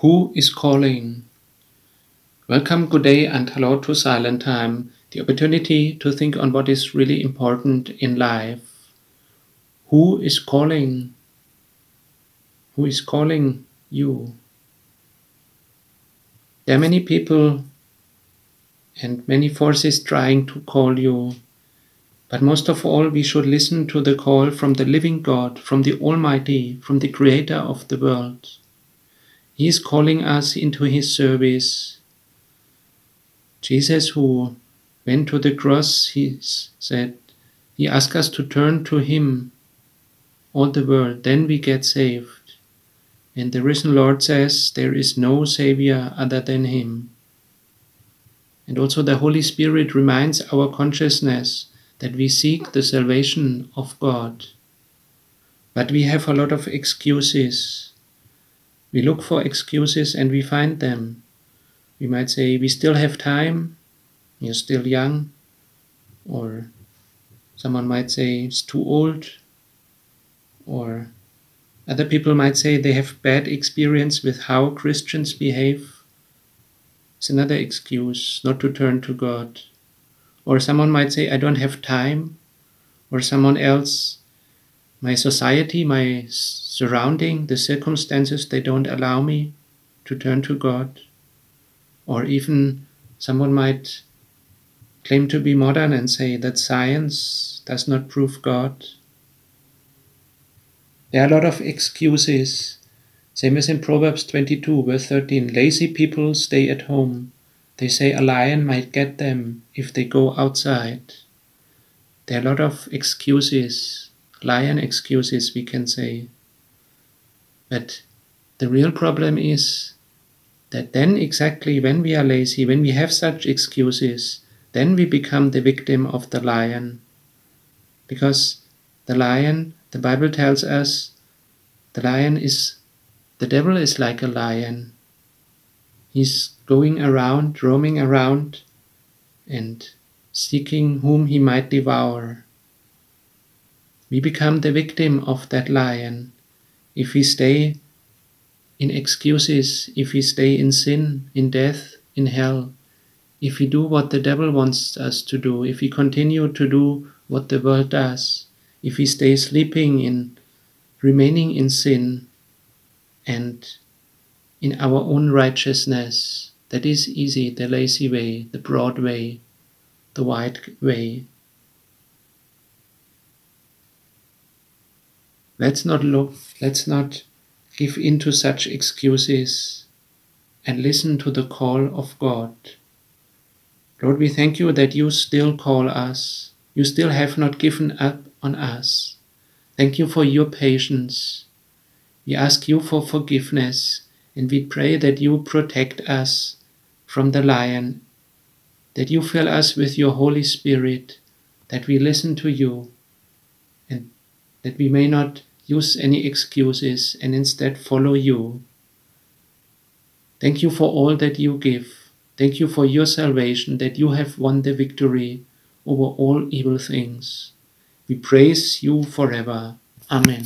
Who is calling? Welcome, good day, and hello to Silent Time, the opportunity to think on what is really important in life. Who is calling? Who is calling you? There are many people and many forces trying to call you, but most of all, we should listen to the call from the living God, from the Almighty, from the Creator of the world. He is calling us into His service. Jesus, who went to the cross, He said, He asked us to turn to Him, all the world, then we get saved. And the risen Lord says, There is no Savior other than Him. And also the Holy Spirit reminds our consciousness that we seek the salvation of God. But we have a lot of excuses we look for excuses and we find them. We might say, We still have time, you're still young, or someone might say, It's too old, or other people might say they have bad experience with how Christians behave. It's another excuse not to turn to God. Or someone might say, I don't have time. Or someone else, my society, my surrounding, the circumstances, they don't allow me to turn to God. Or even someone might claim to be modern and say that science does not prove God. There are a lot of excuses. Same as in Proverbs 22, verse 13 lazy people stay at home. They say a lion might get them if they go outside. There are a lot of excuses, lion excuses, we can say. But the real problem is that then, exactly when we are lazy, when we have such excuses, then we become the victim of the lion. Because the lion, the Bible tells us, the lion is, the devil is like a lion. He's going around, roaming around, and seeking whom he might devour. We become the victim of that lion if we stay in excuses, if we stay in sin, in death, in hell, if we do what the devil wants us to do, if we continue to do what the world does, if we stay sleeping in remaining in sin and in our own righteousness, that is easy, the lazy way, the broad way, the wide way. Let's not look, let's not give in to such excuses and listen to the call of God. Lord, we thank you that you still call us. You still have not given up on us. Thank you for your patience. We ask you for forgiveness and we pray that you protect us from the lion, that you fill us with your Holy Spirit, that we listen to you, that we may not use any excuses and instead follow you. Thank you for all that you give. Thank you for your salvation, that you have won the victory over all evil things. We praise you forever. Amen.